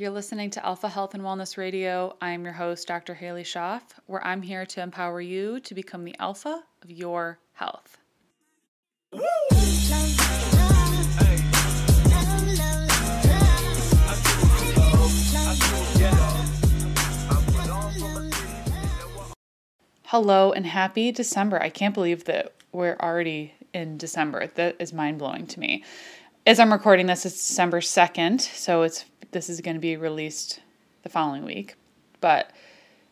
You're listening to Alpha Health and Wellness Radio. I'm your host, Dr. Halie Schoff, where I'm here to empower you to become the alpha of your health. Hello and happy December. I can't believe that we're already in December. That is mind blowing to me. As I'm recording this, it's December 2nd, so it's this is going to be released the following week. But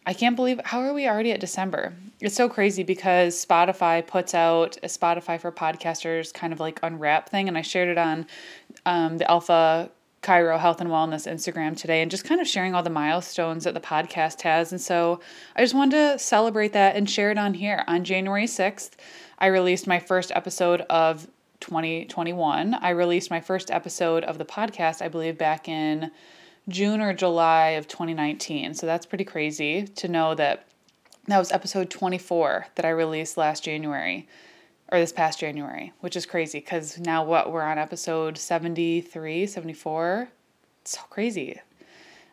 I can't believe how are we already at December? It's so crazy because Spotify puts out a Spotify for podcasters kind of like unwrap thing, and I shared it on um, the Alpha Chiro Health and Wellness Instagram today and just kind of sharing all the milestones that the podcast has. And so I just wanted to celebrate that and share it on here. On January 6th, I released my first episode of 2021. I released my first episode of the podcast, I believe, back in June or July of 2019. So that's pretty crazy to know that that was episode 24 that I released last January or this past January, which is crazy because now what we're on episode 73, 74. It's so crazy.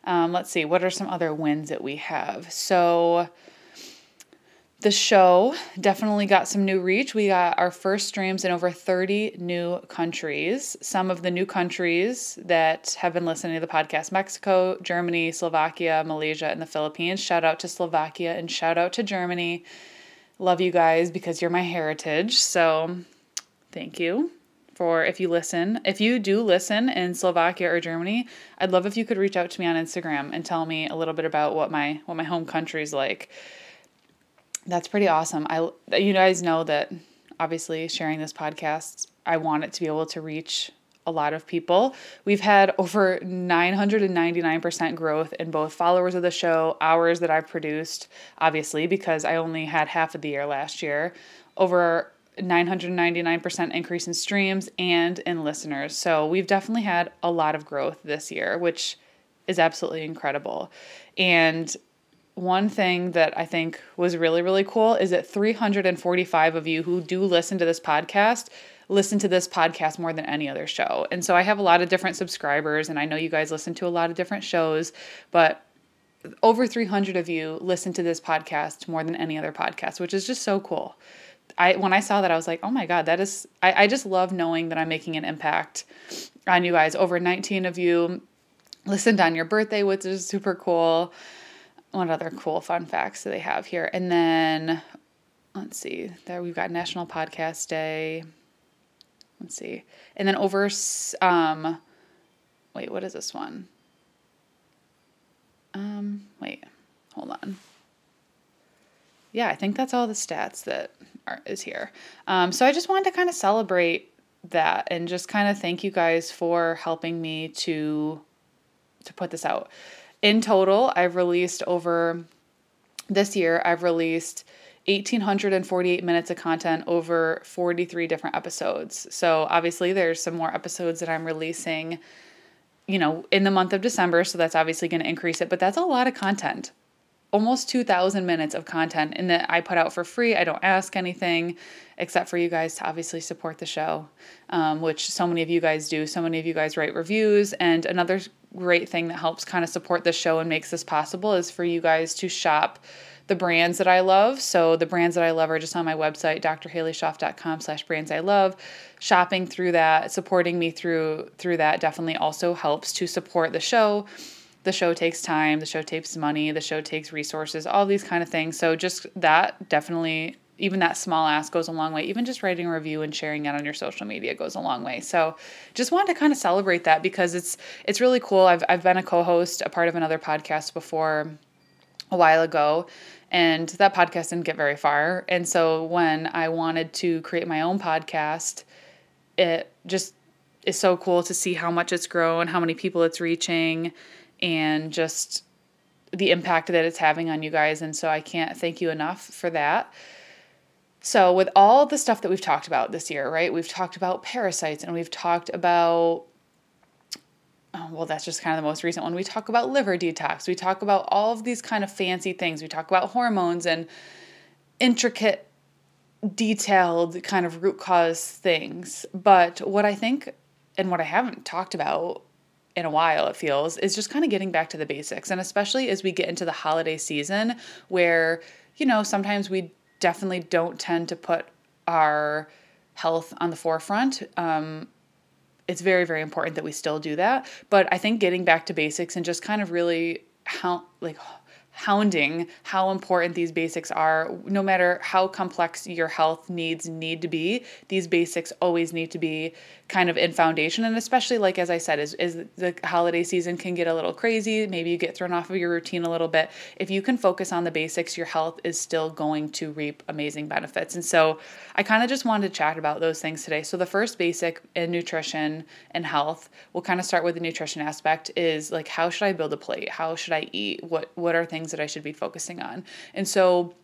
Um, let's see, what are some other wins that we have? So, the show definitely got some new reach. We got our first streams in over 30 new countries. Some of the new countries that have been listening to the podcast Mexico, Germany, Slovakia, Malaysia, and the Philippines. Shout out to Slovakia and shout out to Germany. Love you guys because you're my heritage. So thank you for if you listen. If you do listen in Slovakia or Germany, I'd love if you could reach out to me on Instagram and tell me a little bit about what my what my home country is like that's pretty awesome. I you guys know that obviously sharing this podcast, I want it to be able to reach a lot of people. We've had over 999% growth in both followers of the show, hours that I've produced, obviously, because I only had half of the year last year. Over 999% increase in streams and in listeners. So we've definitely had a lot of growth this year, which is absolutely incredible. And one thing that I think was really, really cool is that 345 of you who do listen to this podcast listen to this podcast more than any other show. And so I have a lot of different subscribers, and I know you guys listen to a lot of different shows, but over 300 of you listen to this podcast more than any other podcast, which is just so cool. I when I saw that I was like, oh my god, that is I, I just love knowing that I'm making an impact on you guys. Over 19 of you listened on your birthday, which is super cool what other cool fun facts do they have here? And then let's see, there we've got National Podcast Day. Let's see. And then over um wait, what is this one? Um wait, hold on. Yeah, I think that's all the stats that are is here. Um so I just wanted to kind of celebrate that and just kind of thank you guys for helping me to to put this out in total, I've released over this year, I've released 1848 minutes of content over 43 different episodes. So obviously there's some more episodes that I'm releasing you know in the month of December, so that's obviously going to increase it, but that's a lot of content. Almost 2000 minutes of content and that I put out for free. I don't ask anything except for you guys to obviously support the show, um, which so many of you guys do. So many of you guys write reviews. And another great thing that helps kind of support the show and makes this possible is for you guys to shop the brands that I love. So the brands that I love are just on my website, drhalieschoff.com slash brands I love. Shopping through that, supporting me through through that definitely also helps to support the show. The show takes time, the show takes money, the show takes resources, all these kind of things. So just that definitely even that small ask goes a long way. Even just writing a review and sharing it on your social media goes a long way. So just wanted to kind of celebrate that because it's it's really cool. I've I've been a co-host, a part of another podcast before a while ago, and that podcast didn't get very far. And so when I wanted to create my own podcast, it just is so cool to see how much it's grown, how many people it's reaching, and just the impact that it's having on you guys. And so I can't thank you enough for that. So, with all the stuff that we've talked about this year, right? We've talked about parasites and we've talked about, oh, well, that's just kind of the most recent one. We talk about liver detox. We talk about all of these kind of fancy things. We talk about hormones and intricate, detailed kind of root cause things. But what I think and what I haven't talked about in a while it feels is just kind of getting back to the basics. And especially as we get into the holiday season where you know sometimes we definitely don't tend to put our health on the forefront um, it's very very important that we still do that. But i think getting back to basics and just kind of really how like hounding how important these basics are. No matter how complex your health needs need to be these basics always need to be kind of in foundation. And especially like as i said is, is the holiday season can get a little crazy maybe you get thrown off of your routine a little bit if you can focus on the basics your health is still going to reap amazing benefits. And so i kind of just wanted to chat about those things today. So the first basic in nutrition and health we'll kind of start with the nutrition aspect is like how should i build a plate? How should i eat? What what are things that i should be focusing on and so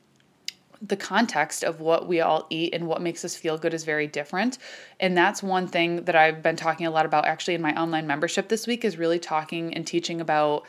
the context of what we all eat and what makes us feel good is very different. And that's one thing that I've been talking a lot about actually in my online membership this week is really talking and teaching about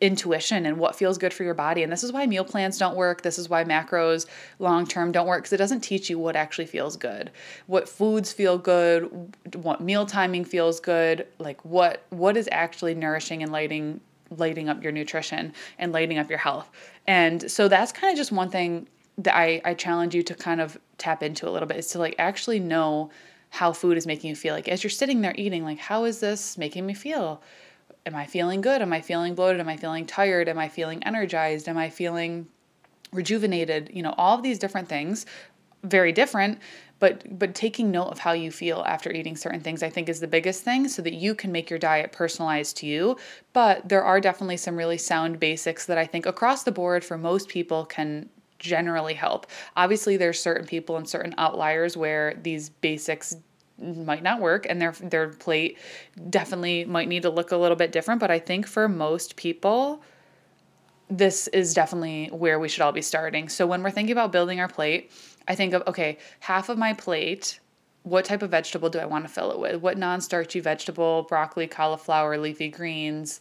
intuition and what feels good for your body. And this is why meal plans don't work. This is why macros long term don't work because it doesn't teach you what actually feels good. What foods feel good, what meal timing feels good, like what what is actually nourishing and lighting lighting up your nutrition and lighting up your health. And so that's kind of just one thing that I, I challenge you to kind of tap into a little bit is to like actually know how food is making you feel. Like as you're sitting there eating, like how is this making me feel? Am I feeling good? Am I feeling bloated? Am I feeling tired? Am I feeling energized? Am I feeling rejuvenated? You know, all of these different things, very different, but but taking note of how you feel after eating certain things I think is the biggest thing so that you can make your diet personalized to you. But there are definitely some really sound basics that I think across the board for most people can generally help. Obviously, there's certain people and certain outliers where these basics might not work and their their plate definitely might need to look a little bit different, but I think for most people this is definitely where we should all be starting. So when we're thinking about building our plate, I think of okay, half of my plate what type of vegetable do I want to fill it with? What non starchy vegetable, broccoli, cauliflower, leafy greens,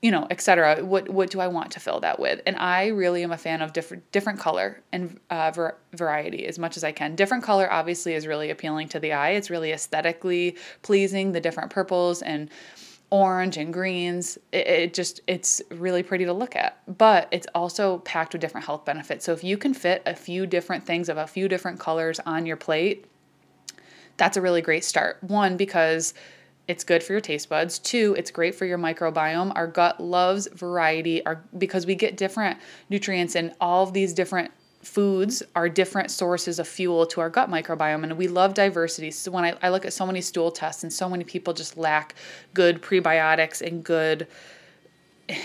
you know, etc. What what do I want to fill that with? And I really am a fan of different different color and uh, ver- variety as much as I can. Different color obviously is really appealing to the eye. It's really aesthetically pleasing. The different purples and orange and greens. It, it just it's really pretty to look at. But it's also packed with different health benefits. So if you can fit a few different things of a few different colors on your plate, that's a really great start. One because it's good for your taste buds. Two, it's great for your microbiome. Our gut loves variety our, because we get different nutrients and all of these different foods are different sources of fuel to our gut microbiome and we love diversity so when I, I look at so many stool tests and so many people just lack good prebiotics and good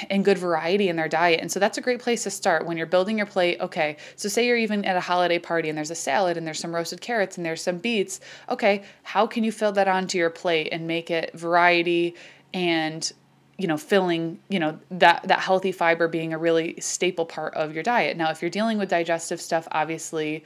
and good variety in their diet. And so that's a great place to start when you're building your plate. Okay, so say you're even at a holiday party and there's a salad and there's some roasted carrots and there's some beets. Okay, how can you fill that onto your plate and make it variety and you know filling you know that that healthy fiber being a really staple part of your diet now if you're dealing with digestive stuff obviously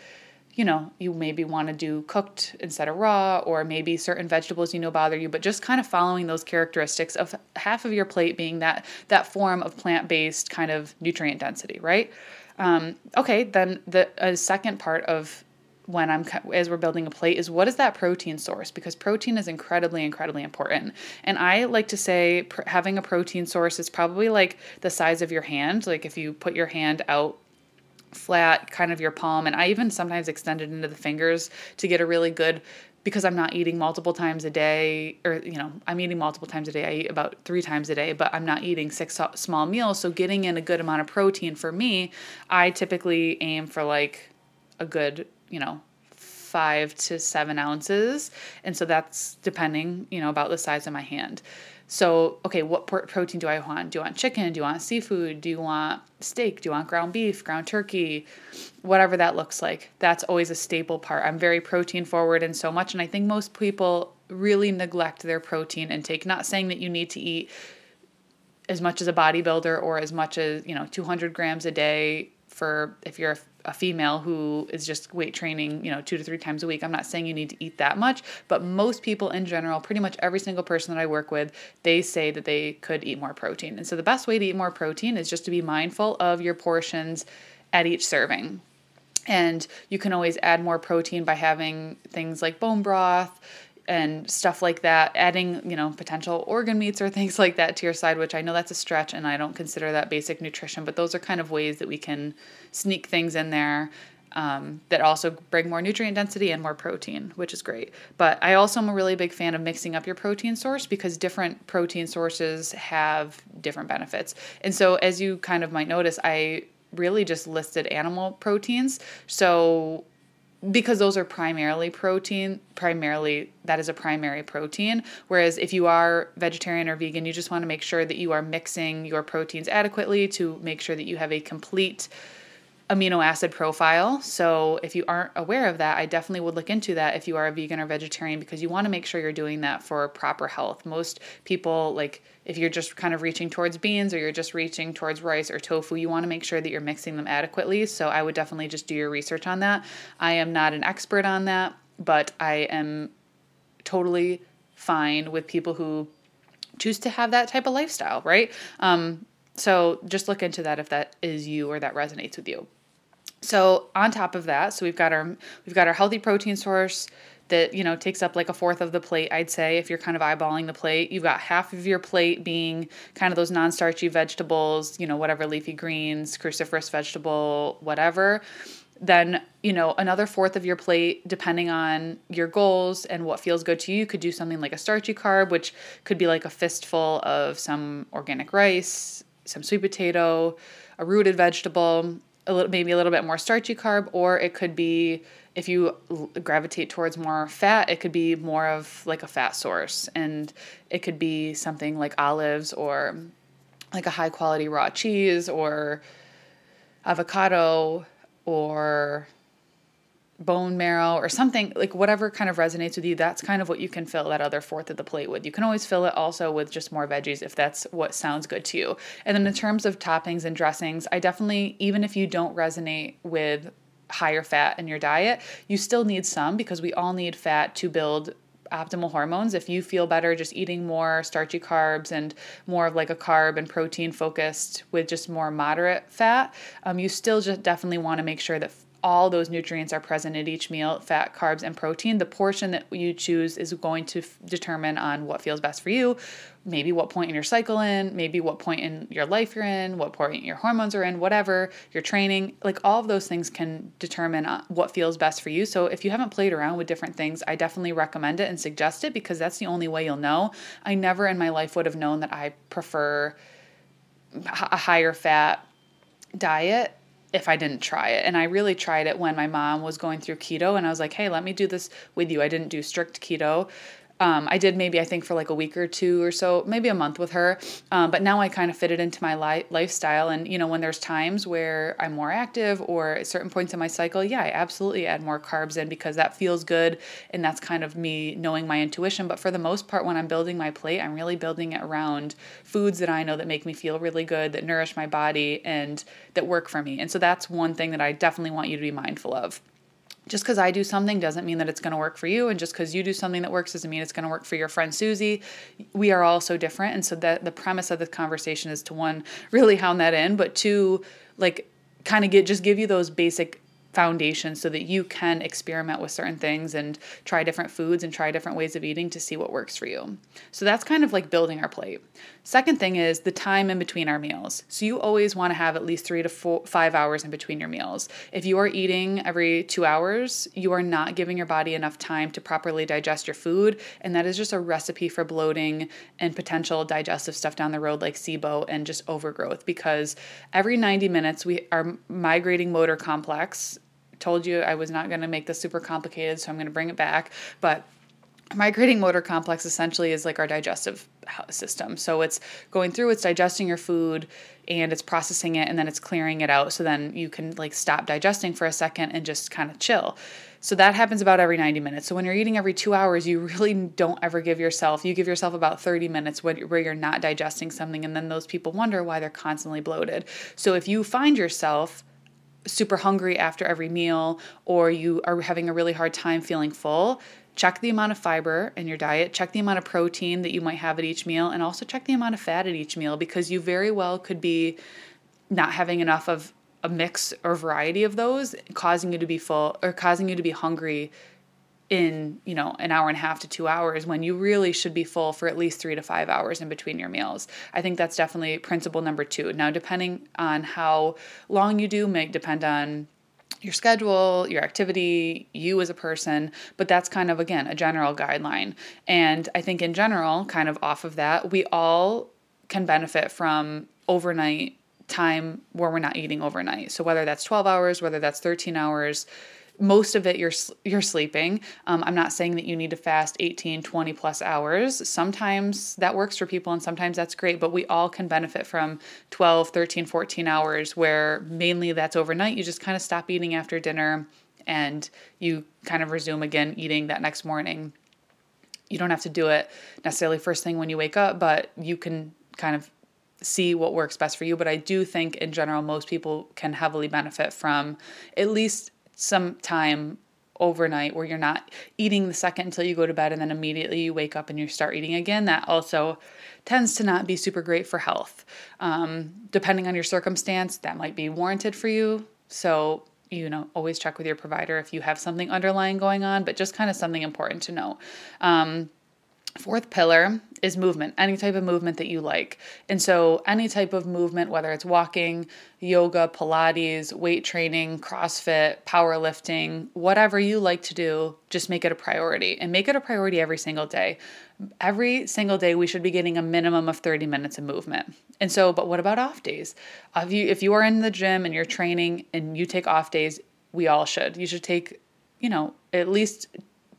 you know, you maybe want to do cooked instead of raw, or maybe certain vegetables you know bother you, but just kind of following those characteristics of half of your plate being that that form of plant based kind of nutrient density, right? Um, okay, then the a second part of when I'm as we're building a plate is what is that protein source because protein is incredibly incredibly important. And I like to say pr- having a protein source is probably like the size of your hand. Like if you put your hand out flat kind of your palm and I even sometimes extend it into the fingers to get a really good because I'm not eating multiple times a day or you know I'm eating multiple times a day I eat about 3 times a day but I'm not eating six small meals so getting in a good amount of protein for me I typically aim for like a good you know five to seven ounces and so that's depending you know about the size of my hand so, okay, what protein do I want? Do you want chicken? Do you want seafood? Do you want steak? Do you want ground beef, ground turkey? Whatever that looks like. That's always a staple part. I'm very protein forward and so much. And I think most people really neglect their protein intake. Not saying that you need to eat as much as a bodybuilder or as much as, you know, 200 grams a day for if you're a female who is just weight training, you know, two to three times a week. I'm not saying you need to eat that much, but most people in general, pretty much every single person that I work with, they say that they could eat more protein. And so the best way to eat more protein is just to be mindful of your portions at each serving. And you can always add more protein by having things like bone broth, and stuff like that, adding, you know, potential organ meats or things like that to your side, which I know that's a stretch and I don't consider that basic nutrition, but those are kind of ways that we can sneak things in there um, that also bring more nutrient density and more protein, which is great. But I also am a really big fan of mixing up your protein source because different protein sources have different benefits. And so, as you kind of might notice, I really just listed animal proteins. So, because those are primarily protein, primarily that is a primary protein. Whereas if you are vegetarian or vegan, you just want to make sure that you are mixing your proteins adequately to make sure that you have a complete amino acid profile. So if you aren't aware of that, I definitely would look into that if you are a vegan or vegetarian because you want to make sure you're doing that for proper health. Most people like if you're just kind of reaching towards beans or you're just reaching towards rice or tofu, you want to make sure that you're mixing them adequately. So I would definitely just do your research on that. I am not an expert on that, but I am totally fine with people who choose to have that type of lifestyle, right? Um, so just look into that if that is you or that resonates with you. So on top of that, so we've got our we've got our healthy protein source that you know takes up like a fourth of the plate i'd say if you're kind of eyeballing the plate. You've got half of your plate being kind of those non-starchy vegetables you know whatever leafy greens cruciferous vegetable whatever. Then you know another fourth of your plate depending on your goals and what feels good to you, you could do something like a starchy carb which could be like a fistful of some organic rice some sweet potato a rooted vegetable a little maybe a little bit more starchy carb or it could be if you gravitate towards more fat it could be more of like a fat source. And it could be something like olives or like a high quality raw cheese or avocado or bone marrow or something like whatever kind of resonates with you that's kind of what you can fill that other fourth of the plate with you can always fill it also with just more veggies if that's what sounds good to you and then in terms of toppings and dressings i definitely even if you don't resonate with higher fat in your diet you still need some because we all need fat to build optimal hormones. If you feel better just eating more starchy carbs and more of like a carb and protein focused with just more moderate fat, um, you still just definitely want to make sure that all those nutrients are present at each meal fat, carbs, and protein. The portion that you choose is going to f- determine on what feels best for you, maybe what point in your cycle in, maybe what point in your life you're in, what point your hormones are in, whatever, your training. Like all of those things can determine uh, what feels best for you. So if you haven't played around with different things, I definitely recommend it and suggest it because that's the only way you'll know. I never in my life would have known that I prefer a higher fat diet if I didn't try it. And I really tried it when my mom was going through keto and I was like, "Hey, let me do this with you." I didn't do strict keto. Um, I did maybe I think for like a week or two or so, maybe a month with her. Um, but now I kind of fit it into my li- lifestyle. And you know, when there's times where I'm more active or at certain points in my cycle, yeah, I absolutely add more carbs in because that feels good, and that's kind of me knowing my intuition. But for the most part, when I'm building my plate, I'm really building it around foods that I know that make me feel really good, that nourish my body, and that work for me. And so that's one thing that I definitely want you to be mindful of just because I do something doesn't mean that it's going to work for you. And just because you do something that works doesn't mean it's going to work for your friend Susie. We are all so different. And so that the premise of this conversation is to one, really hound that in, but two, like kind of get just give you those basic foundation so that you can experiment with certain things and try different foods and try different ways of eating to see what works for you. So that's kind of like building our plate. Second thing is the time in between our meals. So you always want to have at least 3 to four, 5 hours in between your meals. If you are eating every 2 hours, you are not giving your body enough time to properly digest your food and that is just a recipe for bloating and potential digestive stuff down the road like SIBO and just overgrowth because every 90 minutes we our migrating motor complex told you I was not going to make this super complicated, so I'm going to bring it back. But migrating motor complex essentially is like our digestive system. So it's going through, it's digesting your food and it's processing it and then it's clearing it out. So then you can like stop digesting for a second and just kind of chill. So that happens about every 90 minutes. So when you're eating every two hours, you really don't ever give yourself, you give yourself about 30 minutes where you're not digesting something. And then those people wonder why they're constantly bloated. So if you find yourself super hungry after every meal or you are having a really hard time feeling full, check the amount of fiber in your diet, check the amount of protein that you might have at each meal, and also check the amount of fat at each meal because you very well could be not having enough of a mix or variety of those, causing you to be full or causing you to be hungry in you know an hour and a half to two hours when you really should be full for at least three to five hours in between your meals. I think that's definitely principle number two. Now depending on how long you do may depend on your schedule, your activity, you as a person, but that's kind of again a general guideline. And I think in general, kind of off of that, we all can benefit from overnight time where we're not eating overnight. So whether that's 12 hours, whether that's 13 hours, most of it you're you're sleeping. Um, i'm not saying that you need to fast 18 20 plus hours. Sometimes that works for people and sometimes that's great but we all can benefit from 12 13 14 hours where mainly that's overnight. You just kind of stop eating after dinner and you kind of resume again eating that next morning. You don't have to do it necessarily first thing when you wake up but you can kind of see what works best for you. But i do think in general most people can heavily benefit from at least some time overnight where you're not eating the second until you go to bed and then immediately you wake up and you start eating again that also tends to not be super great for health. Um, depending on your circumstance that might be warranted for you. So you know always check with your provider if you have something underlying going on but just kind of something important to know um, Fourth pillar is movement, any type of movement that you like. And so, any type of movement, whether it's walking, yoga, Pilates, weight training, CrossFit, powerlifting, whatever you like to do, just make it a priority and make it a priority every single day. Every single day, we should be getting a minimum of 30 minutes of movement. And so, but what about off days? If you, if you are in the gym and you're training and you take off days, we all should. You should take, you know, at least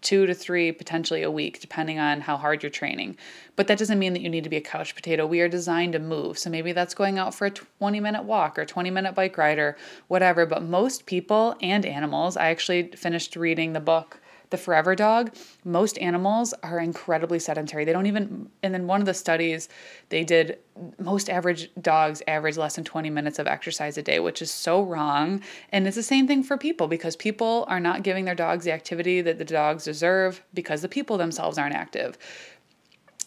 two to three, potentially a week, depending on how hard you're training. But that doesn't mean that you need to be a couch potato. We are designed to move. So maybe that's going out for a 20 minute walk or 20 minute bike ride or whatever. But most people and animals, I actually finished reading the book the forever dog, most animals are incredibly sedentary. They don't even, and then one of the studies they did, most average dogs average less than 20 minutes of exercise a day, which is so wrong. And it's the same thing for people because people are not giving their dogs the activity that the dogs deserve because the people themselves aren't active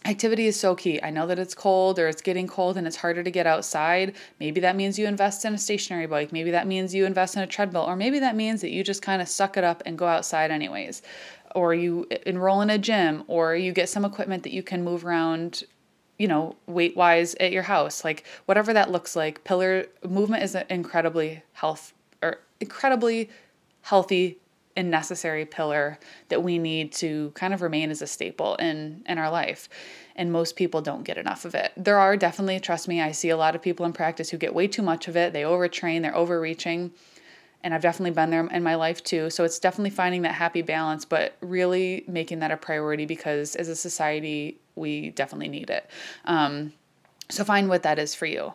activity is so key. I know that it's cold or it's getting cold and it's harder to get outside. Maybe that means you invest in a stationary bike. Maybe that means you invest in a treadmill. Or maybe that means that you just kind of suck it up and go outside anyways. Or you enroll in a gym or you get some equipment that you can move around you know weight wise at your house like whatever that looks like pillar movement is an incredibly health or incredibly healthy and necessary pillar that we need to kind of remain as a staple in in our life. And most people don't get enough of it. There are definitely trust me i see a lot of people in practice who get way too much of it. They overtrain they're overreaching. And i've definitely been there in my life too. So it's definitely finding that happy balance but really making that a priority because as a society we definitely need it. Um, so find what that is for you.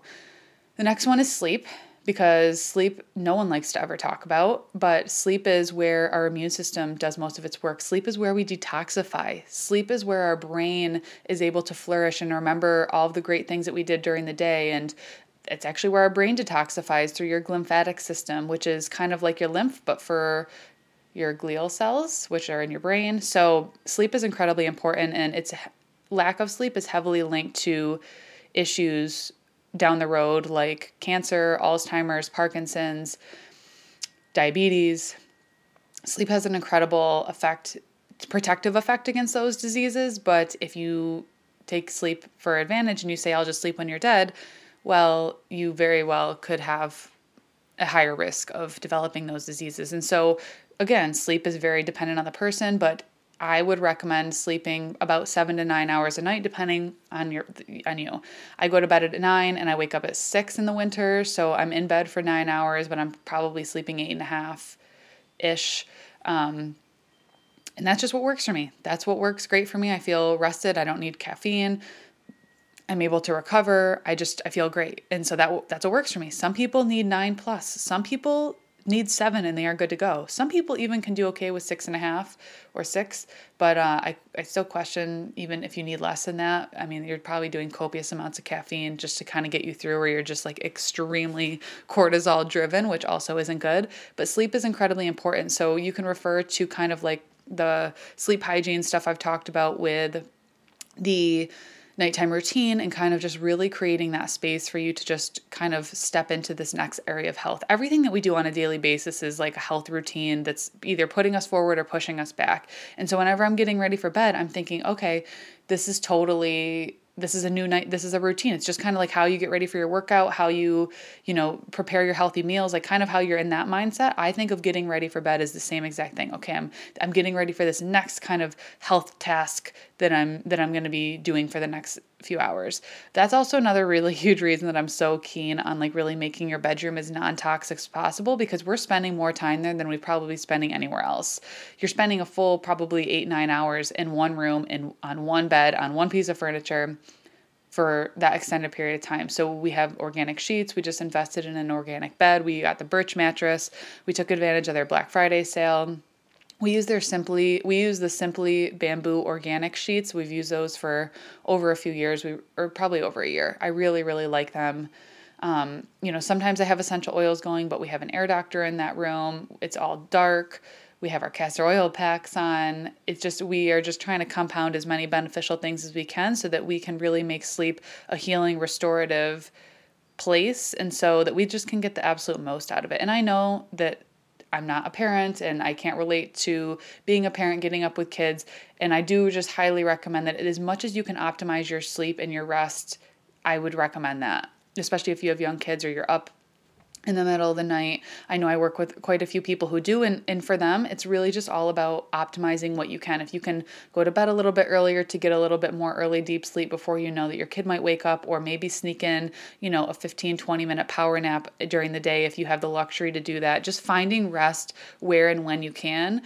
The next one is sleep because sleep no one likes to ever talk about, but sleep is where our immune system does most of its work. Sleep is where we detoxify. Sleep is where our brain is able to flourish and remember all of the great things that we did during the day and it's actually where our brain detoxifies through your glymphatic system, which is kind of like your lymph, but for your glial cells, which are in your brain. So, sleep is incredibly important, and its lack of sleep is heavily linked to issues down the road like cancer, Alzheimer's, Parkinson's, diabetes. Sleep has an incredible effect, protective effect against those diseases, but if you take sleep for advantage and you say, I'll just sleep when you're dead, well, you very well could have a higher risk of developing those diseases. And so, again, sleep is very dependent on the person, but I would recommend sleeping about seven to nine hours a night, depending on your on you. I go to bed at nine and I wake up at six in the winter, so I'm in bed for nine hours, but I'm probably sleeping eight and a half ish. Um, and that's just what works for me. That's what works great for me. I feel rested. I don't need caffeine. I'm able to recover. I just I feel great, and so that that's what works for me. Some people need nine plus. Some people need seven and they are good to go. Some people even can do okay with six and a half or six, but uh, I, I still question even if you need less than that. I mean, you're probably doing copious amounts of caffeine just to kind of get you through where you're just like extremely cortisol driven, which also isn't good. But sleep is incredibly important. So you can refer to kind of like the sleep hygiene stuff I've talked about with the nighttime routine and kind of just really creating that space for you to just kind of step into this next area of health. Everything that we do on a daily basis is like a health routine that's either putting us forward or pushing us back. And so whenever I'm getting ready for bed, I'm thinking, okay, this is totally this is a new night this is a routine. It's just kind of like how you get ready for your workout how you you know prepare your healthy meals like kind of how you're in that mindset. I think of getting ready for bed as the same exact thing. Okay i'm i'm getting ready for this next kind of health task that i'm that i'm going to be doing for the next few hours that's also another really huge reason that i'm so keen on like really making your bedroom as non-toxic as possible because we're spending more time there than we probably spending anywhere else you're spending a full probably eight nine hours in one room in on one bed on one piece of furniture for that extended period of time. So we have organic sheets. We just invested in an organic bed. We got the birch mattress. We took advantage of their Black Friday sale. We use their simply we use the simply bamboo organic sheets. We've used those for over a few years. We or probably over a year. I really really like them. Um, you know, sometimes I have essential oils going, but we have an air doctor in that room. It's all dark we have our castor oil packs on. It's just, we are just trying to compound as many beneficial things as we can so that we can really make sleep a healing, restorative place. And so that we just can get the absolute most out of it. And I know that I'm not a parent and I can't relate to being a parent getting up with kids. And I do just highly recommend that as much as you can optimize your sleep and your rest, I would recommend that, especially if you have young kids or you're up in the middle of the night. I know I work with quite a few people who do, and, and for them, it's really just all about optimizing what you can. If you can go to bed a little bit earlier to get a little bit more early deep sleep before you know that your kid might wake up, or maybe sneak in, you know, a 15, 20 minute power nap during the day if you have the luxury to do that. Just finding rest where and when you can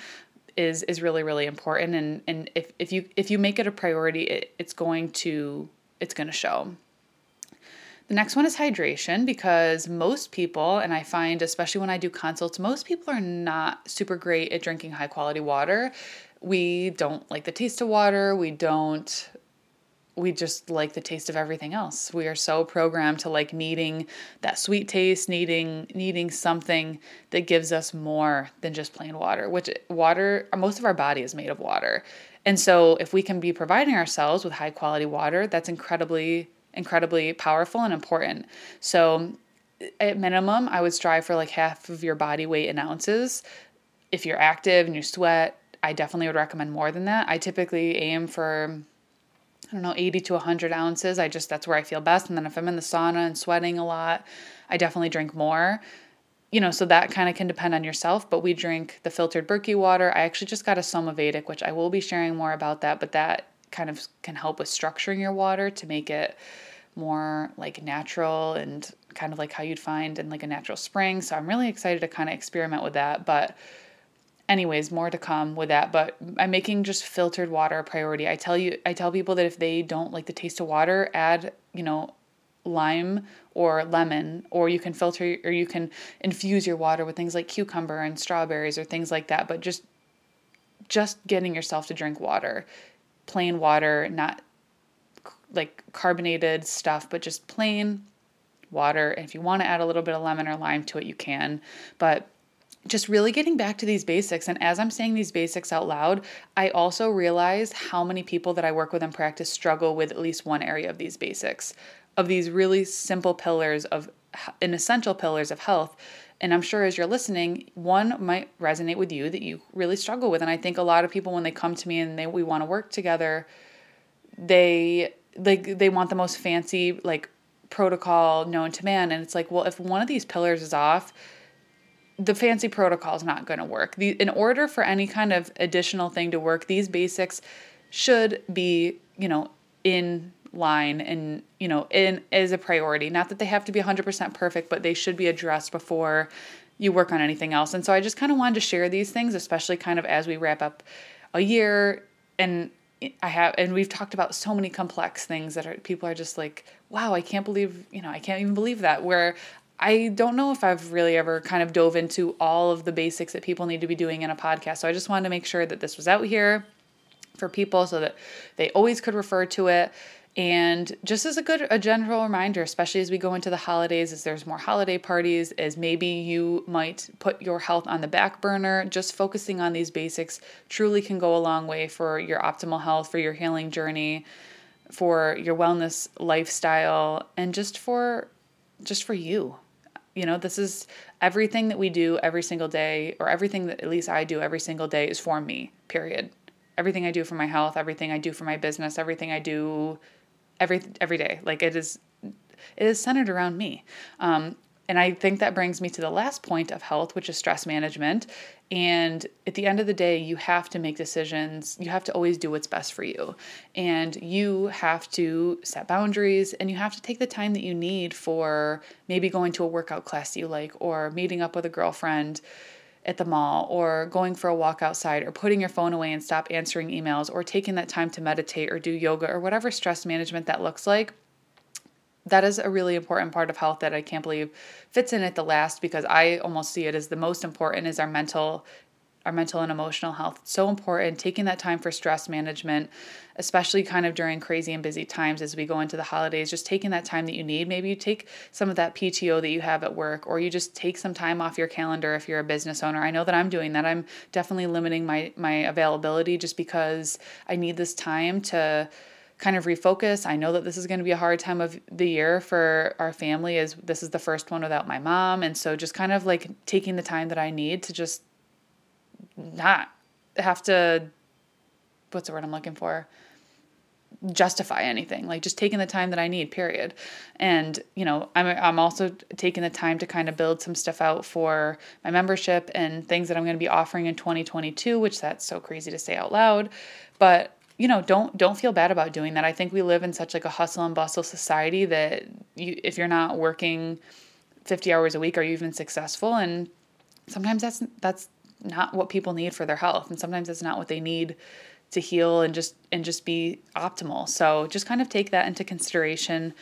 is is really really important and and if, if you if you make it a priority it, it's going to it's going to show the next one is hydration because most people, and I find especially when I do consults, most people are not super great at drinking high quality water. We don't like the taste of water. We don't we just like the taste of everything else. We are so programmed to like needing that sweet taste, needing needing something that gives us more than just plain water, which water most of our body is made of water. And so if we can be providing ourselves with high quality water, that's incredibly incredibly powerful and important. So, at minimum, I would strive for like half of your body weight in ounces. If you're active and you sweat, I definitely would recommend more than that. I typically aim for I don't know, 80 to 100 ounces. I just, that's where I feel best. And then if I'm in the sauna and sweating a lot, I definitely drink more. You know, so that kind of can depend on yourself, but we drink the filtered Berkey water. I actually just got a Somavedic, which I will be sharing more about that, but that kind of can help with structuring your water to make it more like natural and kind of like how you'd find in like a natural spring. So I'm really excited to kind of experiment with that. But anyways, more to come with that. But I'm making just filtered water a priority. I tell you I tell people that if they don't like the taste of water, add, you know, lime or lemon or you can filter or you can infuse your water with things like cucumber and strawberries or things like that but just just getting yourself to drink water plain water not like carbonated stuff, but just plain water. And if you want to add a little bit of lemon or lime to it, you can. But just really getting back to these basics. And as I'm saying these basics out loud, I also realize how many people that I work with in practice struggle with at least one area of these basics, of these really simple pillars of an essential pillars of health. And I'm sure as you're listening, one might resonate with you that you really struggle with. And I think a lot of people, when they come to me and they we want to work together, they like they want the most fancy like protocol known to man and it's like well if one of these pillars is off the fancy protocol is not going to work the, in order for any kind of additional thing to work these basics should be you know in line and you know in is a priority not that they have to be 100% perfect but they should be addressed before you work on anything else and so i just kind of wanted to share these things especially kind of as we wrap up a year and I have, and we've talked about so many complex things that are, people are just like, wow, I can't believe, you know, I can't even believe that. Where I don't know if I've really ever kind of dove into all of the basics that people need to be doing in a podcast. So I just wanted to make sure that this was out here for people so that they always could refer to it and just as a good a general reminder especially as we go into the holidays as there's more holiday parties as maybe you might put your health on the back burner just focusing on these basics truly can go a long way for your optimal health for your healing journey for your wellness lifestyle and just for just for you. You know, this is everything that we do every single day or everything that at least I do every single day is for me. Period. Everything I do for my health, everything I do for my business, everything I do every every day. Like it is it is centered around me. Um, and I think that brings me to the last point of health, which is stress management. And at the end of the day, you have to make decisions. You have to always do what's best for you. And you have to set boundaries and you have to take the time that you need for maybe going to a workout class you like, or meeting up with a girlfriend at the mall, or going for a walk outside, or putting your phone away and stop answering emails, or taking that time to meditate or do yoga, or whatever stress management that looks like that is a really important part of health that I can't believe fits in at the last because I almost see it as the most important is our mental our mental and emotional health. It's so important taking that time for stress management, especially kind of during crazy and busy times as we go into the holidays, just taking that time that you need. Maybe you take some of that PTO that you have at work or you just take some time off your calendar if you're a business owner. I know that I'm doing that. I'm definitely limiting my my availability just because I need this time to kind of refocus. I know that this is going to be a hard time of the year for our family as this is the first one without my mom and so just kind of like taking the time that I need to just not have to what's the word I'm looking for? justify anything like just taking the time that i need period. And you know i'm i'm also taking the time to kind of build some stuff out for my membership and things that i'm going to be offering in 2022 which that's so crazy to say out loud. But you know don't don't feel bad about doing that. I think we live in such like a hustle and bustle society that you if you're not working 50 hours a week are you even successful? And sometimes that's that's not what people need for their health and sometimes it's not what they need to heal and just and just be optimal. So just kind of take that into consideration.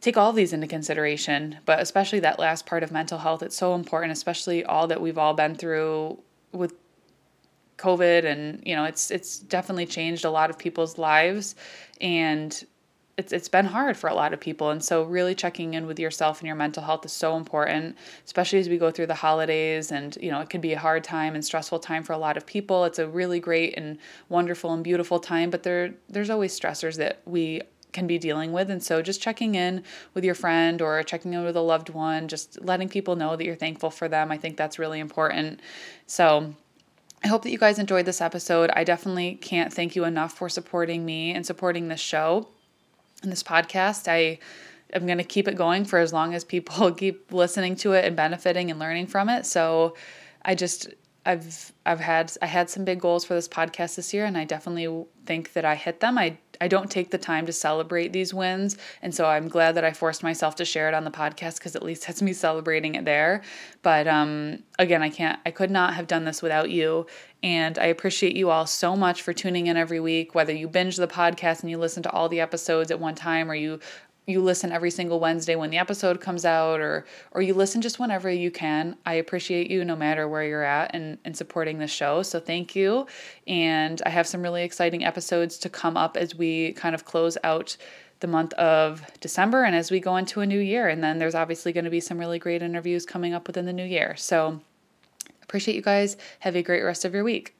Take all of these into consideration but especially that last part of mental health it's so important especially all that we've all been through with COVID and you know it's it's definitely changed a lot of people's lives. And it's it's been hard for a lot of people. And so really checking in with yourself and your mental health is so important especially as we go through the holidays and you know it can be a hard time and stressful time for a lot of people. It's a really great and wonderful and beautiful time but there there's always stressors that we can be dealing with. And so just checking in with your friend or checking in with a loved one just letting people know that you're thankful for them i think that's really important. So I hope that you guys enjoyed this episode. I definitely can't thank you enough for supporting me and supporting this show and this podcast. I am going to keep it going for as long as people keep listening to it and benefiting and learning from it. So I just I've I've had I had some big goals for this podcast this year and I definitely think that I hit them. I I don't take the time to celebrate these wins. And so I'm glad that I forced myself to share it on the podcast because at least that's me celebrating it there. But um, again, I can't, I could not have done this without you. And I appreciate you all so much for tuning in every week, whether you binge the podcast and you listen to all the episodes at one time or you you listen every single Wednesday when the episode comes out or or you listen just whenever you can. I appreciate you no matter where you're at and, and supporting the show. So thank you. And I have some really exciting episodes to come up as we kind of close out the month of December and as we go into a new year. And then there's obviously going to be some really great interviews coming up within the new year. So appreciate you guys. Have a great rest of your week.